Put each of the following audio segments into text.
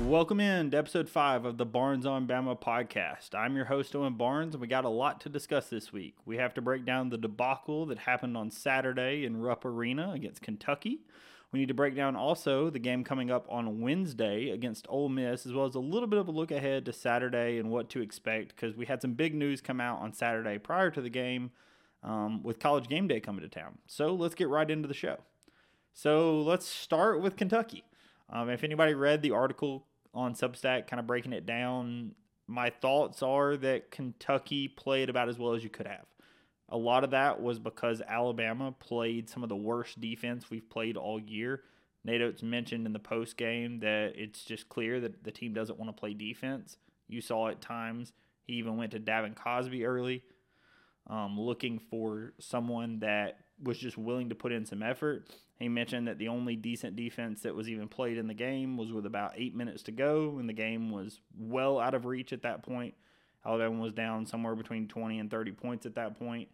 Welcome in to episode five of the Barnes on Bama podcast. I'm your host, Owen Barnes, and we got a lot to discuss this week. We have to break down the debacle that happened on Saturday in Rupp Arena against Kentucky. We need to break down also the game coming up on Wednesday against Ole Miss, as well as a little bit of a look ahead to Saturday and what to expect because we had some big news come out on Saturday prior to the game um, with College Game Day coming to town. So let's get right into the show. So let's start with Kentucky. Um, if anybody read the article on Substack, kind of breaking it down, my thoughts are that Kentucky played about as well as you could have. A lot of that was because Alabama played some of the worst defense we've played all year. Nate Oats mentioned in the post game that it's just clear that the team doesn't want to play defense. You saw at times he even went to Davin Cosby early, um, looking for someone that was just willing to put in some effort. He mentioned that the only decent defense that was even played in the game was with about eight minutes to go, and the game was well out of reach at that point. Alabama was down somewhere between 20 and 30 points at that point.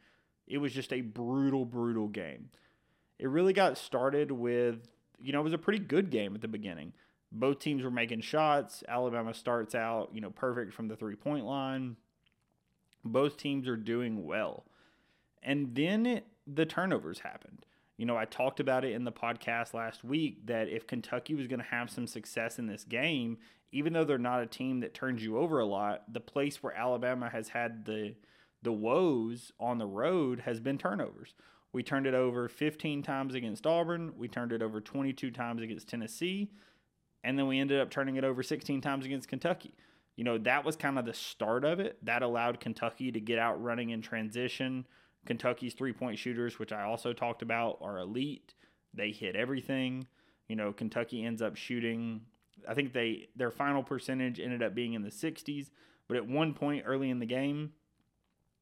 It was just a brutal, brutal game. It really got started with, you know, it was a pretty good game at the beginning. Both teams were making shots. Alabama starts out, you know, perfect from the three point line. Both teams are doing well. And then it, the turnovers happened. You know, I talked about it in the podcast last week that if Kentucky was going to have some success in this game, even though they're not a team that turns you over a lot, the place where Alabama has had the the woes on the road has been turnovers. We turned it over 15 times against Auburn, we turned it over 22 times against Tennessee, and then we ended up turning it over 16 times against Kentucky. You know, that was kind of the start of it. That allowed Kentucky to get out running in transition. Kentucky's three point shooters, which I also talked about, are elite. They hit everything. You know, Kentucky ends up shooting. I think they their final percentage ended up being in the 60s, but at one point early in the game,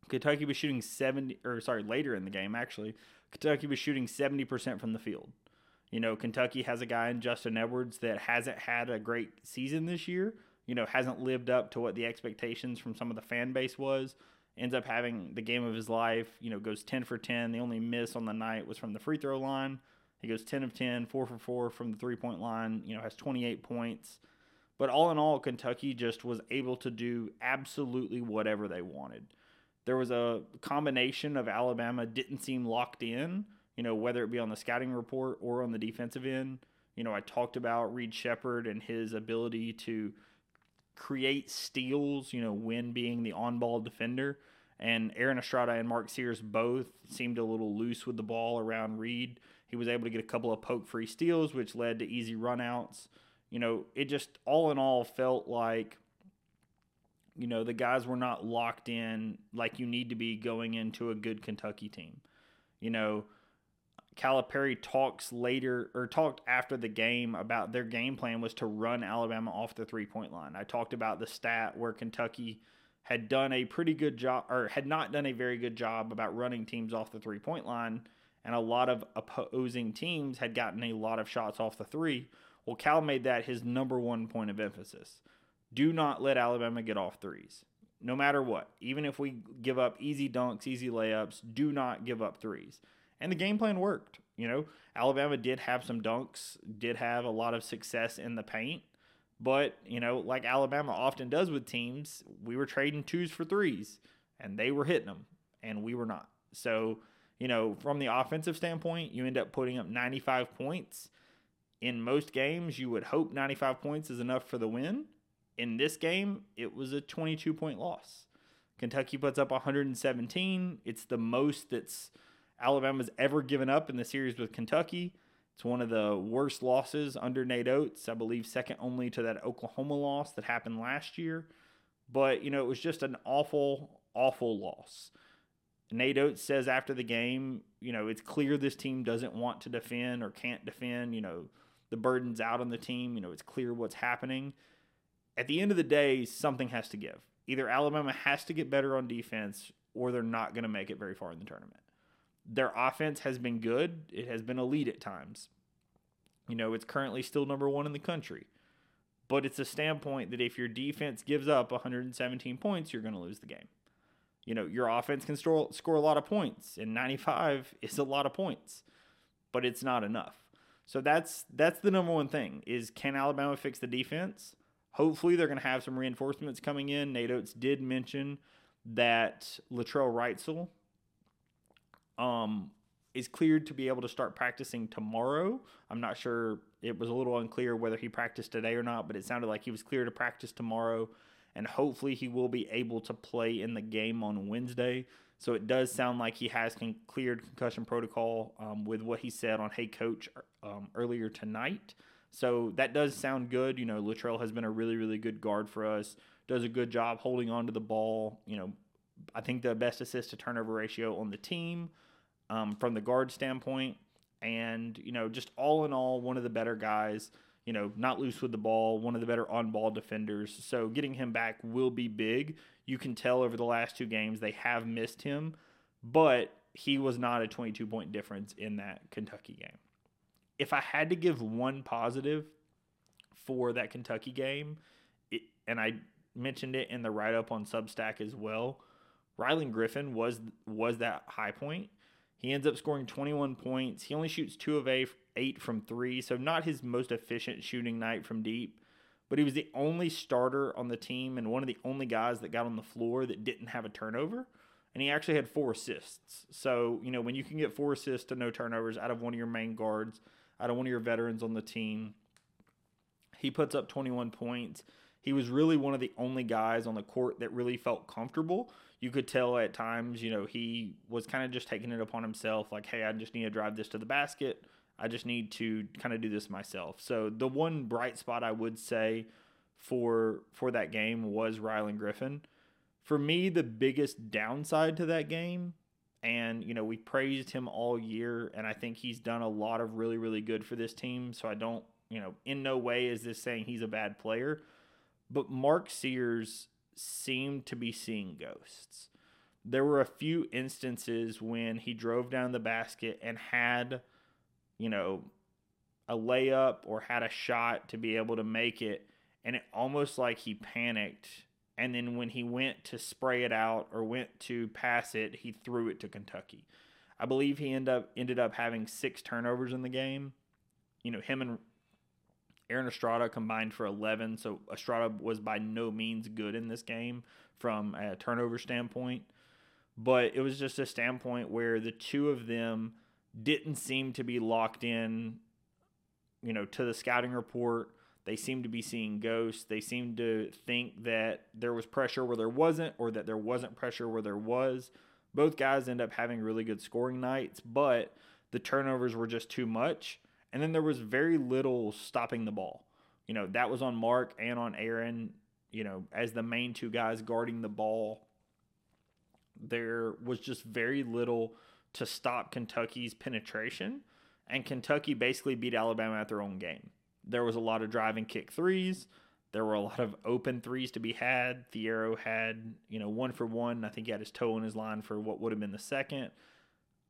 Kentucky was shooting 70 or sorry, later in the game actually, Kentucky was shooting 70% from the field. You know, Kentucky has a guy in Justin Edwards that hasn't had a great season this year, you know, hasn't lived up to what the expectations from some of the fan base was ends up having the game of his life, you know, goes 10 for 10. The only miss on the night was from the free throw line. He goes 10 of 10, 4 for 4 from the three point line, you know, has 28 points. But all in all, Kentucky just was able to do absolutely whatever they wanted. There was a combination of Alabama didn't seem locked in, you know, whether it be on the scouting report or on the defensive end. You know, I talked about Reed Sheppard and his ability to create steals, you know, when being the on ball defender. And Aaron Estrada and Mark Sears both seemed a little loose with the ball around Reed. He was able to get a couple of poke free steals, which led to easy runouts. You know, it just all in all felt like, you know, the guys were not locked in like you need to be going into a good Kentucky team. You know, Calipari talks later or talked after the game about their game plan was to run Alabama off the three point line. I talked about the stat where Kentucky had done a pretty good job or had not done a very good job about running teams off the three point line, and a lot of opposing teams had gotten a lot of shots off the three. Well, Cal made that his number one point of emphasis. Do not let Alabama get off threes. No matter what, even if we give up easy dunks, easy layups, do not give up threes and the game plan worked. You know, Alabama did have some dunks, did have a lot of success in the paint, but you know, like Alabama often does with teams, we were trading twos for threes, and they were hitting them, and we were not. So, you know, from the offensive standpoint, you end up putting up 95 points. In most games, you would hope 95 points is enough for the win. In this game, it was a 22 point loss. Kentucky puts up 117. It's the most that's Alabama's ever given up in the series with Kentucky. It's one of the worst losses under Nate Oats, I believe, second only to that Oklahoma loss that happened last year. But, you know, it was just an awful, awful loss. Nate Oats says after the game, you know, it's clear this team doesn't want to defend or can't defend. You know, the burden's out on the team. You know, it's clear what's happening. At the end of the day, something has to give. Either Alabama has to get better on defense or they're not going to make it very far in the tournament. Their offense has been good. It has been elite at times. You know, it's currently still number one in the country. But it's a standpoint that if your defense gives up 117 points, you're going to lose the game. You know, your offense can score, score a lot of points, and 95 is a lot of points, but it's not enough. So that's that's the number one thing is can Alabama fix the defense? Hopefully they're going to have some reinforcements coming in. Nate Oats did mention that Latrell Wrightsell um, is cleared to be able to start practicing tomorrow. I'm not sure. It was a little unclear whether he practiced today or not, but it sounded like he was clear to practice tomorrow, and hopefully he will be able to play in the game on Wednesday. So it does sound like he has con- cleared concussion protocol um, with what he said on Hey Coach um, earlier tonight. So that does sound good. You know, Latrell has been a really, really good guard for us. Does a good job holding on to the ball. You know, I think the best assist to turnover ratio on the team um, from the guard standpoint. And, you know, just all in all, one of the better guys, you know, not loose with the ball, one of the better on ball defenders. So getting him back will be big. You can tell over the last two games they have missed him, but he was not a 22 point difference in that Kentucky game. If I had to give one positive for that Kentucky game, it, and I mentioned it in the write up on Substack as well, Rylan Griffin was was that high point. He ends up scoring 21 points. He only shoots two of eight from three, so not his most efficient shooting night from deep. But he was the only starter on the team and one of the only guys that got on the floor that didn't have a turnover. And he actually had four assists. So, you know, when you can get four assists to no turnovers out of one of your main guards, out of one of your veterans on the team, he puts up 21 points. He was really one of the only guys on the court that really felt comfortable you could tell at times, you know, he was kind of just taking it upon himself, like, hey, I just need to drive this to the basket. I just need to kind of do this myself. So the one bright spot I would say for for that game was Rylan Griffin. For me, the biggest downside to that game, and you know, we praised him all year, and I think he's done a lot of really, really good for this team. So I don't, you know, in no way is this saying he's a bad player. But Mark Sears seemed to be seeing ghosts. There were a few instances when he drove down the basket and had, you know, a layup or had a shot to be able to make it, and it almost like he panicked. And then when he went to spray it out or went to pass it, he threw it to Kentucky. I believe he ended up ended up having six turnovers in the game. You know, him and Aaron Estrada combined for 11, so Estrada was by no means good in this game from a turnover standpoint. But it was just a standpoint where the two of them didn't seem to be locked in, you know, to the scouting report. They seemed to be seeing ghosts. They seemed to think that there was pressure where there wasn't, or that there wasn't pressure where there was. Both guys end up having really good scoring nights, but the turnovers were just too much and then there was very little stopping the ball. You know, that was on Mark and on Aaron, you know, as the main two guys guarding the ball. There was just very little to stop Kentucky's penetration. And Kentucky basically beat Alabama at their own game. There was a lot of driving kick threes. There were a lot of open threes to be had. Thiero had, you know, one for one. I think he had his toe in his line for what would have been the second.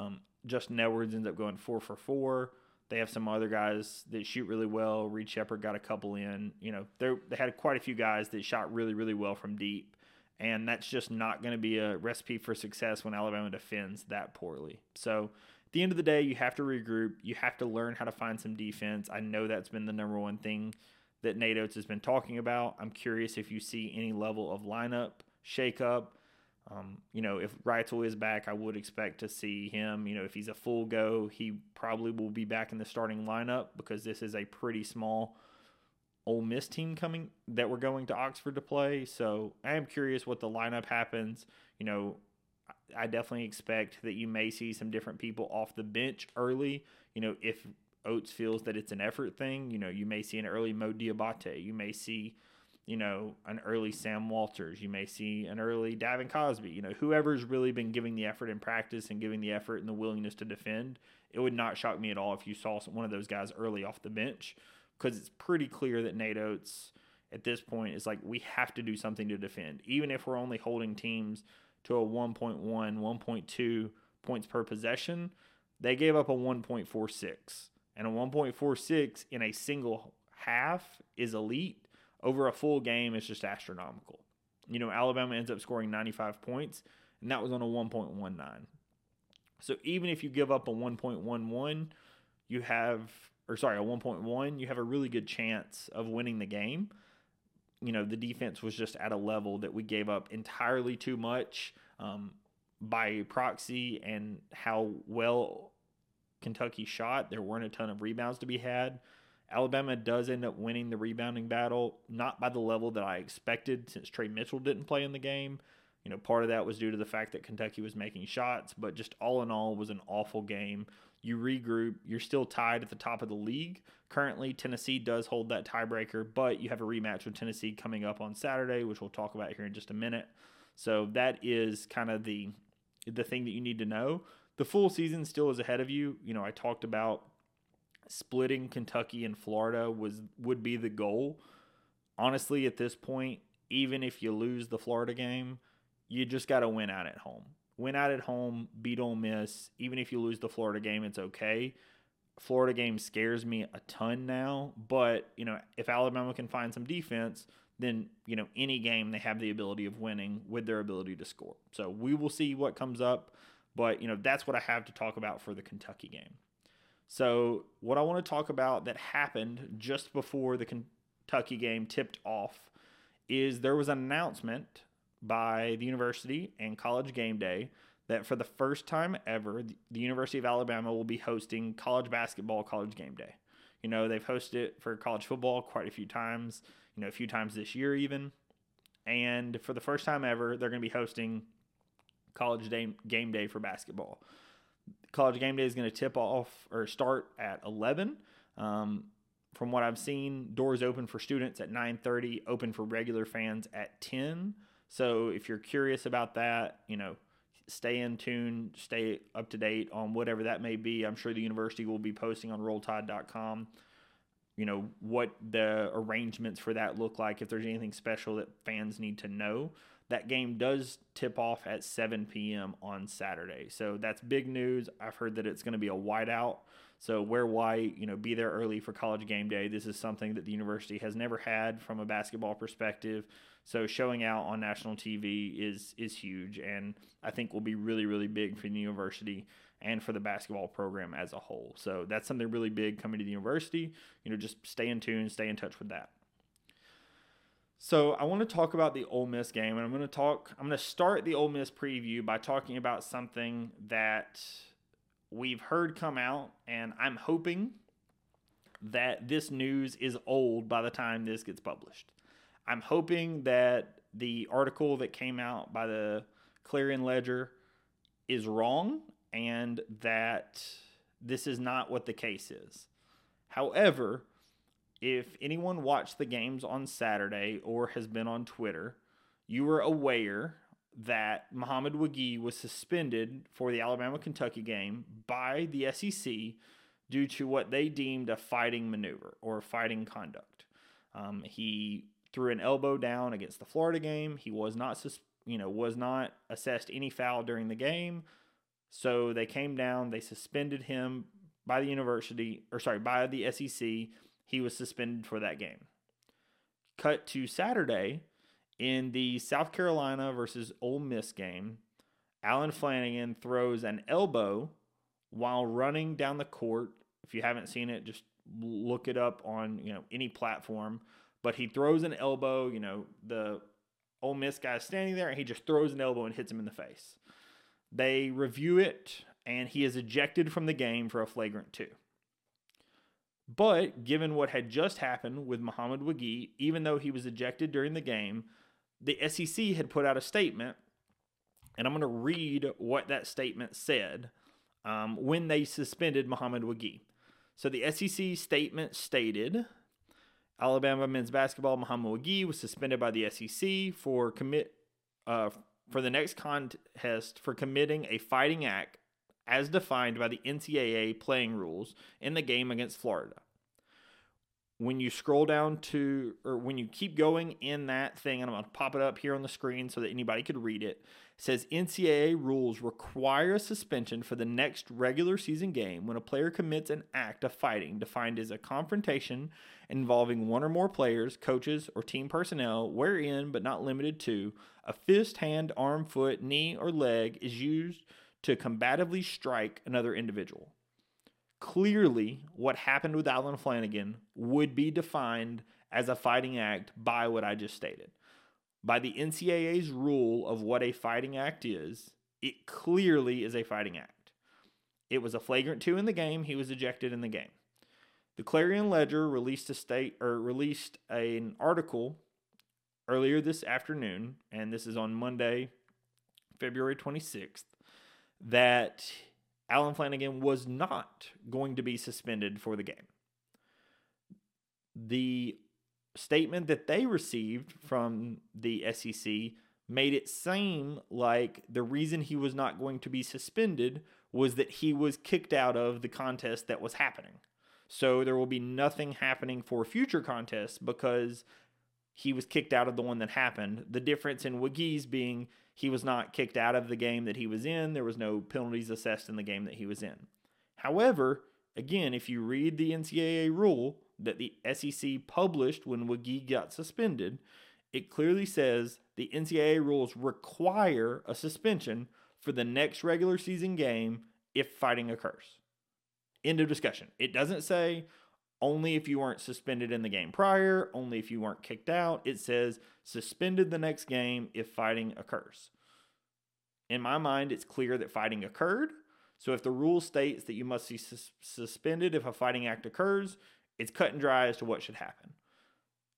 Um, Justin Edwards ends up going four for four. They have some other guys that shoot really well. Reed Sheppard got a couple in. You know, they they had quite a few guys that shot really really well from deep, and that's just not going to be a recipe for success when Alabama defends that poorly. So at the end of the day, you have to regroup. You have to learn how to find some defense. I know that's been the number one thing that Nate Oats has been talking about. I'm curious if you see any level of lineup shakeup. Um, you know, if Wrightsell is back, I would expect to see him. You know, if he's a full go, he probably will be back in the starting lineup because this is a pretty small Ole Miss team coming that we're going to Oxford to play. So I am curious what the lineup happens. You know, I definitely expect that you may see some different people off the bench early. You know, if Oats feels that it's an effort thing, you know, you may see an early Mo Dioubate. You may see you know, an early Sam Walters. You may see an early Davin Cosby. You know, whoever's really been giving the effort in practice and giving the effort and the willingness to defend. It would not shock me at all if you saw one of those guys early off the bench because it's pretty clear that Nate Oats at this point is like, we have to do something to defend. Even if we're only holding teams to a 1.1, 1.2 points per possession, they gave up a 1.46. And a 1.46 in a single half is elite over a full game is just astronomical. You know, Alabama ends up scoring 95 points, and that was on a 1.19. So even if you give up a 1.11, you have or sorry, a 1.1, you have a really good chance of winning the game. You know, the defense was just at a level that we gave up entirely too much um, by proxy and how well Kentucky shot. There weren't a ton of rebounds to be had. Alabama does end up winning the rebounding battle, not by the level that I expected since Trey Mitchell didn't play in the game. You know, part of that was due to the fact that Kentucky was making shots, but just all in all was an awful game. You regroup, you're still tied at the top of the league. Currently, Tennessee does hold that tiebreaker, but you have a rematch with Tennessee coming up on Saturday, which we'll talk about here in just a minute. So that is kind of the the thing that you need to know. The full season still is ahead of you. You know, I talked about splitting Kentucky and Florida was would be the goal. Honestly, at this point, even if you lose the Florida game, you just got to win out at home. Win out at home, beat Ole Miss. Even if you lose the Florida game, it's okay. Florida game scares me a ton now, but you know, if Alabama can find some defense, then you know any game they have the ability of winning with their ability to score. So we will see what comes up, but you know that's what I have to talk about for the Kentucky game. So what I want to talk about that happened just before the Kentucky game tipped off is there was an announcement by the university and College Game Day that for the first time ever, the University of Alabama will be hosting college basketball college game day. You know, they've hosted it for college football quite a few times you know, a few times this year even. And for the first time ever, they're going to be hosting college day, game day for basketball. College game day is going to tip off or start at 11. Um, from what I've seen, doors open for students at 9:30, open for regular fans at 10. So if you're curious about that, you know, stay in tune, stay up to date on whatever that may be. I'm sure the university will be posting on rolltide.com you know what the arrangements for that look like if there's anything special that fans need to know that game does tip off at 7 p.m on saturday so that's big news i've heard that it's going to be a whiteout so wear white you know be there early for college game day this is something that the university has never had from a basketball perspective so showing out on national tv is is huge and i think will be really really big for the university and for the basketball program as a whole. So that's something really big coming to the university. You know, just stay in tune, stay in touch with that. So I want to talk about the Ole Miss game, and I'm going to talk. I'm going to start the Ole Miss preview by talking about something that we've heard come out, and I'm hoping that this news is old by the time this gets published. I'm hoping that the article that came out by the Clarion Ledger is wrong and that this is not what the case is. However, if anyone watched the games on Saturday or has been on Twitter, you were aware that Mohamed Wague was suspended for the Alabama Kentucky game by the SEC due to what they deemed a fighting maneuver or fighting conduct. Um, he threw an elbow down against the Florida game. He was not, you know, was not assessed any foul during the game. So they came down, they suspended him by the university, or sorry, by the SEC. He was suspended for that game. Cut to Saturday in the South Carolina versus Ole Miss game. Allen Flanigan throws an elbow while running down the court. If you haven't seen it, just look it up on you know any platform. But he throws an elbow. You know the Ole Miss guy is standing there, and he just throws an elbow and hits him in the face. They review it, and he is ejected from the game for a flagrant two. But given what had just happened with Mohamed Wague, even though he was ejected during the game, the SEC had put out a statement, and I'm going to read what that statement said um, when they suspended Mohamed Wague. So the SEC statement stated Alabama men's basketball Mohamed Wague was suspended by the SEC for commit uh, for the next contest for committing a fighting act as defined by the NCAA playing rules in the game against Florida. When you scroll down to, or when you keep going in that thing, and I'm going to pop it up here on the screen so that anybody could read it, it says NCAA rules require a suspension for the next regular season game when a player commits an act of fighting defined as a confrontation involving one or more players, coaches, or team personnel, wherein, but not limited to, a fist, hand, arm, foot, knee, or leg is used to combatively strike another individual. clearly what happened with Allen Flanigan would be defined as a fighting act by what I just stated. By the NCAA's rule of what a fighting act is, it clearly is a fighting act. It was a flagrant two in the game, he was ejected in the game. The Clarion Ledger released a state or released an article earlier this afternoon, and this is on Monday, February 26th, that Allen Flanigan was not going to be suspended for the game. The statement that they received from the SEC made it seem like the reason he was not going to be suspended was that he was kicked out of the contest that was happening. So there will be nothing happening for future contests because he was kicked out of the one that happened. The difference in Wague's being he was not kicked out of the game that he was in. There was no penalties assessed in the game that he was in. However, again, if you read the NCAA rule that the SEC published when Wague got suspended, it clearly says the NCAA rules require a suspension for the next regular season game if fighting occurs. End of discussion. It doesn't say, only if you weren't suspended in the game prior, only if you weren't kicked out. It says suspended the next game if fighting occurs. In my mind, it's clear that fighting occurred. So if the rule states that you must be sus- suspended if a fighting act occurs, it's cut and dry as to what should happen.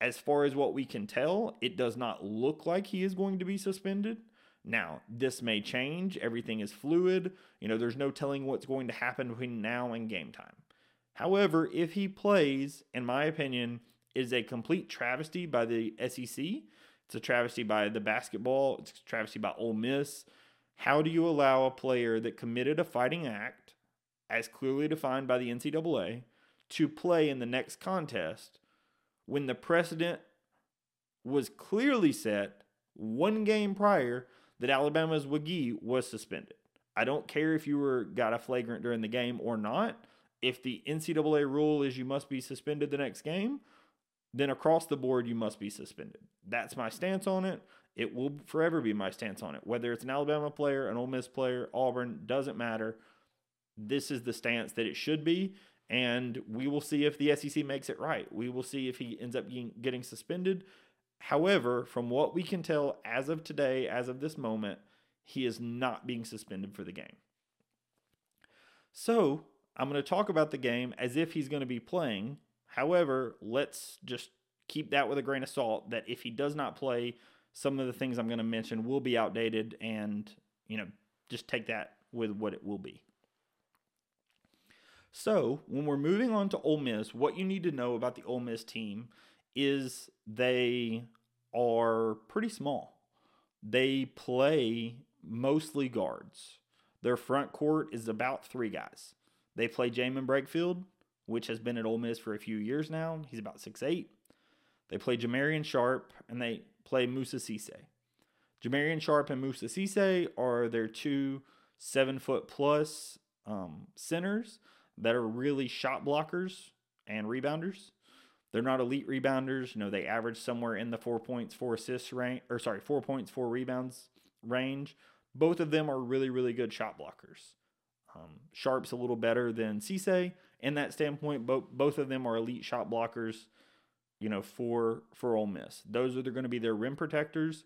As far as what we can tell, it does not look like he is going to be suspended. Now, this may change. Everything is fluid. You know, there's no telling what's going to happen between now and game time. However, if he plays, in my opinion, is a complete travesty by the SEC. It's a travesty by the basketball. It's a travesty by Ole Miss. How do you allow a player that committed a fighting act, as clearly defined by the NCAA, to play in the next contest when the precedent was clearly set one game prior that Alabama's Wague was suspended? I don't care if you were got a flagrant during the game or not if the NCAA rule is you must be suspended the next game, then across the board you must be suspended. That's my stance on it. It will forever be my stance on it. Whether it's an Alabama player, an Ole Miss player, Auburn, doesn't matter. This is the stance that it should be. And we will see if the SEC makes it right. We will see if he ends up getting suspended. However, from what we can tell as of today, as of this moment, he is not being suspended for the game. So I'm going to talk about the game as if he's going to be playing. However, let's just keep that with a grain of salt that if he does not play, some of the things I'm going to mention will be outdated and, you know, just take that with what it will be. So, when we're moving on to Ole Miss, what you need to know about the Ole Miss team is they are pretty small. They play mostly guards. Their front court is about three guys. They play Jaemyn Brakefield, which has been at Ole Miss for a few years now. He's about six eight. They play Jamarion Sharp and they play Moussa Cisse. Jamarion Sharp and Moussa Cisse are their two seven foot plus um, centers that are really shot blockers and rebounders. They're not elite rebounders. You know, they average somewhere in the four points, four assists range, or sorry, four points, four rebounds range. Both of them are really, really good shot blockers. Um, Sharp's a little better than Cisse in that standpoint. Both both of them are elite shot blockers. You know, for for Ole Miss, those are going to be their rim protectors.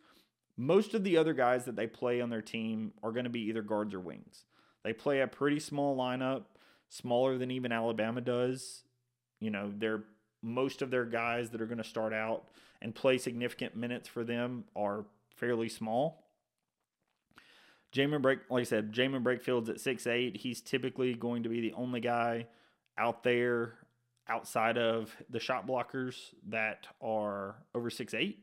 Most of the other guys that they play on their team are going to be either guards or wings. They play a pretty small lineup, smaller than even Alabama does. You know, they're most of their guys that are going to start out and play significant minutes for them are fairly small. Jaemyn Break, like I said, Jaemyn Brakefield's at six eight. He's typically going to be the only guy out there outside of the shot blockers that are over six eight.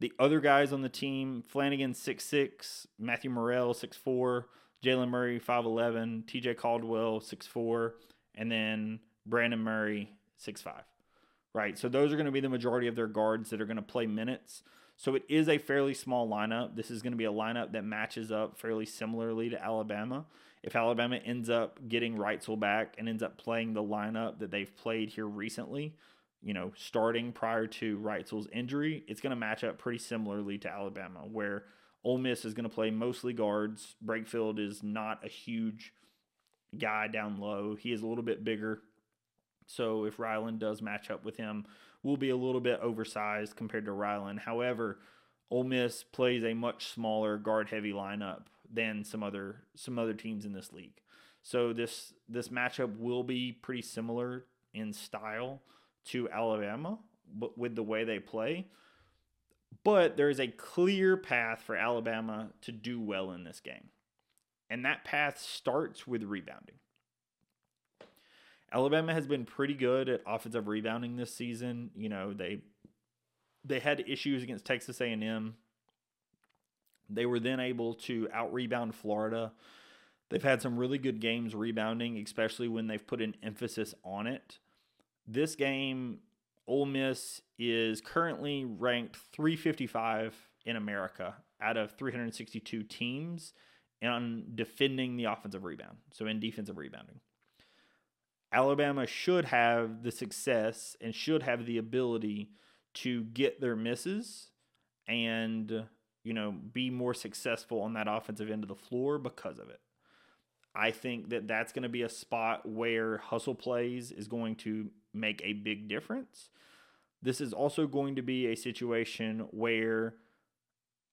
The other guys on the team, Flanigan six six, Matthew Murrell six four, Jaylen Murray five eleven, T.J. Caldwell six four, and then Brandon Murray six five. Right, so those are going to be the majority of their guards that are going to play minutes. So it is a fairly small lineup. This is going to be a lineup that matches up fairly similarly to Alabama. If Alabama ends up getting Wrightsell back and ends up playing the lineup that they've played here recently, you know, starting prior to Wrightsell's injury, it's going to match up pretty similarly to Alabama, where Ole Miss is going to play mostly guards. Brakefield is not a huge guy down low. He is a little bit bigger. So if Rylan does match up with him, will be a little bit oversized compared to Rylan. However, Ole Miss plays a much smaller guard heavy lineup than some other some other teams in this league. So this this matchup will be pretty similar in style to Alabama, but with the way they play. But there is a clear path for Alabama to do well in this game. And that path starts with rebounding. Alabama has been pretty good at offensive rebounding this season. You know, they they had issues against Texas A&M. They were then able to out rebound Florida. They've had some really good games rebounding, especially when they've put an emphasis on it. This game, Ole Miss is currently ranked 355 in America out of 362 teams on defending the offensive rebound, so in defensive rebounding. Alabama should have the success and should have the ability to get their misses and you know be more successful on that offensive end of the floor because of it. I think that that's going to be a spot where hustle plays is going to make a big difference. This is also going to be a situation where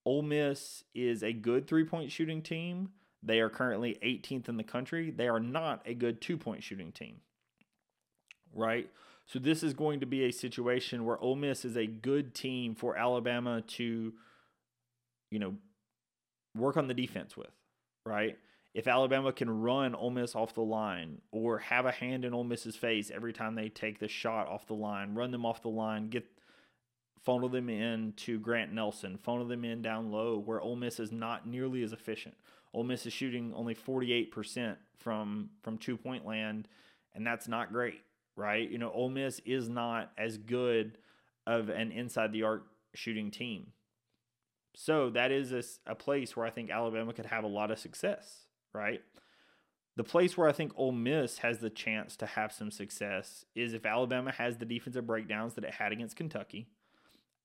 Ole Miss is a good three point shooting team. They are currently 18th in the country. They are not a good two point shooting team. Right? So this is going to be a situation where Ole Miss is a good team for Alabama to, you know, work on the defense with, right? If Alabama can run Ole Miss off the line or have a hand in Ole Miss's face every time they take the shot off the line, run them off the line, get funnel them in to Grant Nelson, funnel them in down low where Ole Miss is not nearly as efficient. Ole Miss is shooting only 48% from from two point land, and that's not great right? You know, Ole Miss is not as good of an inside the arc shooting team. So that is a, a, place where I think Alabama could have a lot of success, right? The place where I think Ole Miss has the chance to have some success is if Alabama has the defensive breakdowns that it had against Kentucky,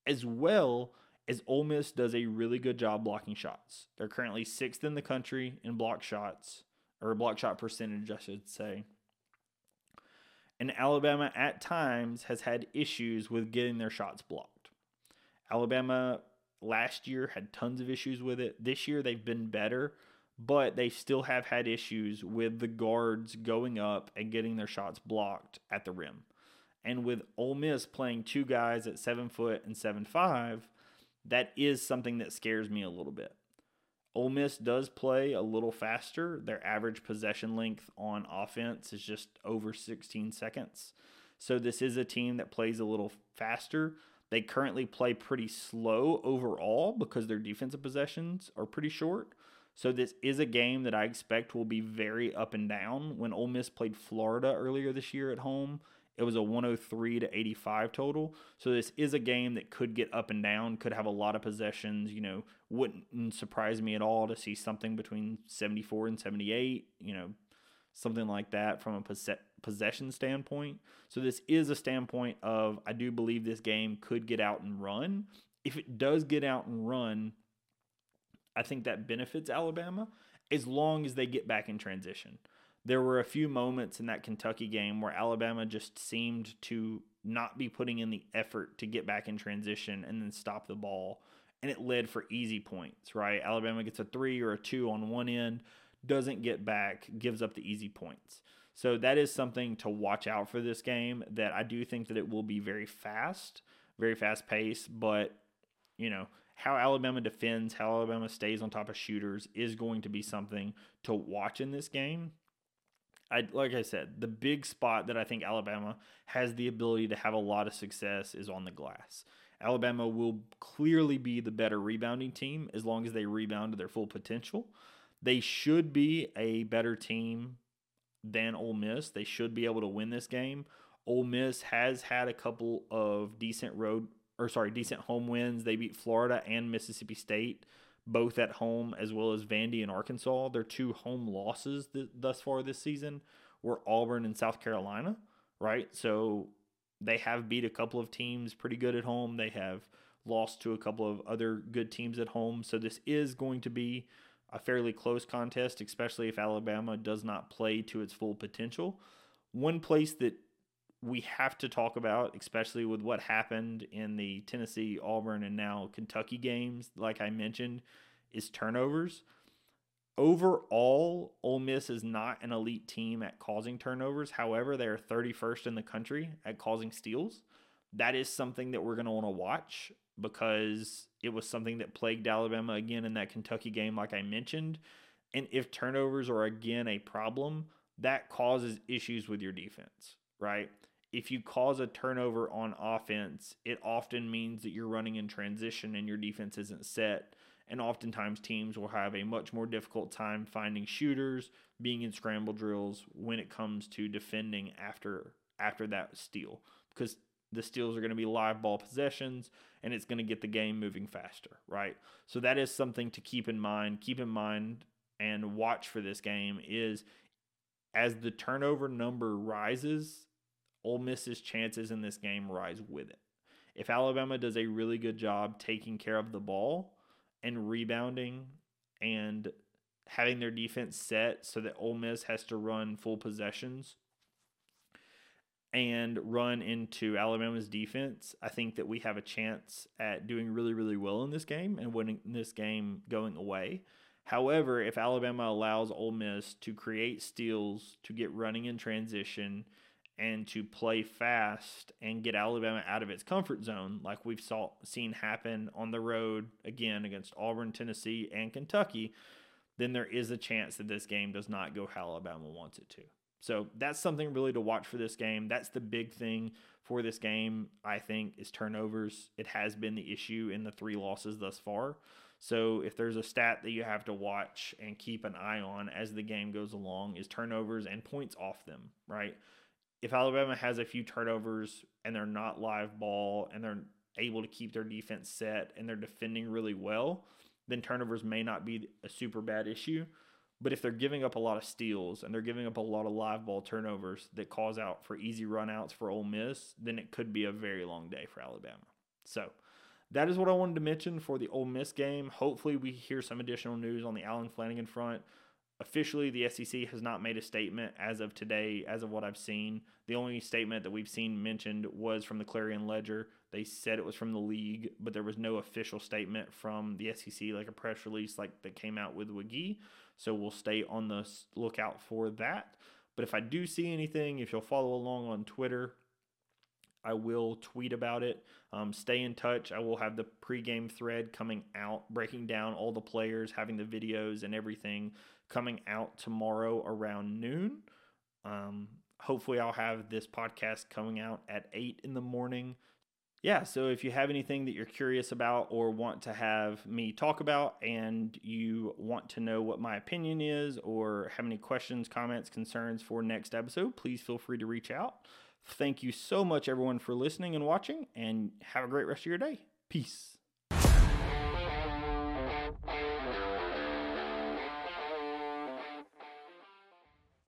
as well as Ole Miss does a really good job blocking shots. They're currently sixth in the country in block shots, or block shot percentage, I should say and Alabama at times has had issues with getting their shots blocked. Alabama last year had tons of issues with it. This year they've been better, but they still have had issues with the guards going up and getting their shots blocked at the rim. And with Ole Miss playing two guys at seven foot and seven five, that is something that scares me a little bit. Ole Miss does play a little faster. Their average possession length on offense is just over 16 seconds. So this is a team that plays a little faster. They currently play pretty slow overall because their defensive possessions are pretty short. So this is a game that I expect will be very up and down. When Ole Miss played Florida earlier this year at home, it was a 103 to 85 total. So this is a game that could get up and down, could have a lot of possessions. You know, wouldn't surprise me at all to see something between 74 and 78, you know, something like that from a possession standpoint. So this is a standpoint of I do believe this game could get out and run. If it does get out and run, I think that benefits Alabama as long as they get back in transition there were a few moments in that Kentucky game where Alabama just seemed to not be putting in the effort to get back in transition and then stop the ball. And it led for easy points, right? Alabama gets a three or a two on one end, doesn't get back, gives up the easy points. So that is something to watch out for this game that I do think that it will be very fast, very fast pace, but you know, how Alabama defends, how Alabama stays on top of shooters is going to be something to watch in this game. I like I said, the big spot that I think Alabama has the ability to have a lot of success is on the glass. Alabama will clearly be the better rebounding team as long as they rebound to their full potential. They should be a better team than Ole Miss. They should be able to win this game. Ole Miss has had a couple of decent road or sorry, decent home wins. They beat Florida and Mississippi State both at home as well as Vandy and Arkansas. Their two home losses th- thus far this season were Auburn and South Carolina, right? So they have beat a couple of teams pretty good at home. They have lost to a couple of other good teams at home. So this is going to be a fairly close contest, especially if Alabama does not play to its full potential. One place that we have to talk about, especially with what happened in the Tennessee, Auburn, and now Kentucky games, like I mentioned, is turnovers. Overall, Ole Miss is not an elite team at causing turnovers. However, they are 31st in the country at causing steals. That is something that we're going to want to watch because it was something that plagued Alabama again in that Kentucky game, like I mentioned. And if turnovers are again a problem, that causes issues with your defense, right? If you cause a turnover on offense, it often means that you're running in transition and your defense isn't set. And oftentimes, teams will have a much more difficult time finding shooters, being in scramble drills when it comes to defending after after that steal, because the steals are going to be live ball possessions and it's going to get the game moving faster, right? So that is something to keep in mind. Keep in mind and watch for this game is as the turnover number rises, Ole Miss's chances in this game rise with it. If Alabama does a really good job taking care of the ball and rebounding and having their defense set so that Ole Miss has to run full possessions and run into Alabama's defense, I think that we have a chance at doing really, really well in this game and winning this game going away. However, if Alabama allows Ole Miss to create steals, to get running in transition, and to play fast and get Alabama out of its comfort zone, like we've saw, seen happen on the road again against Auburn, Tennessee, and Kentucky, then there is a chance that this game does not go how Alabama wants it to. So that's something really to watch for this game. That's the big thing for this game, I think, is turnovers. It has been the issue in the three losses thus far. So if there's a stat that you have to watch and keep an eye on as the game goes along, is turnovers and points off them, right? If Alabama has a few turnovers and they're not live ball and they're able to keep their defense set and they're defending really well, then turnovers may not be a super bad issue. But if they're giving up a lot of steals and they're giving up a lot of live ball turnovers that cause out for easy runouts for Ole Miss, then it could be a very long day for Alabama. So that is what I wanted to mention for the Ole Miss game. Hopefully, we hear some additional news on the Allen Flanigan front. Officially, the SEC has not made a statement as of today, as of what I've seen. The only statement that we've seen mentioned was from the Clarion Ledger. They said it was from the league, but there was no official statement from the SEC, like a press release like that came out with Wague. So we'll stay on the lookout for that. But if I do see anything, if you'll follow along on Twitter, I will tweet about it. Um, stay in touch. I will have the pregame thread coming out, breaking down all the players, having the videos and everything coming out tomorrow around noon. Um, hopefully, I'll have this podcast coming out at 8 in the morning yeah, so if you have anything that you're curious about or want to have me talk about, and you want to know what my opinion is, or have any questions, comments, concerns for next episode, please feel free to reach out. Thank you so much, everyone, for listening and watching, and have a great rest of your day. Peace.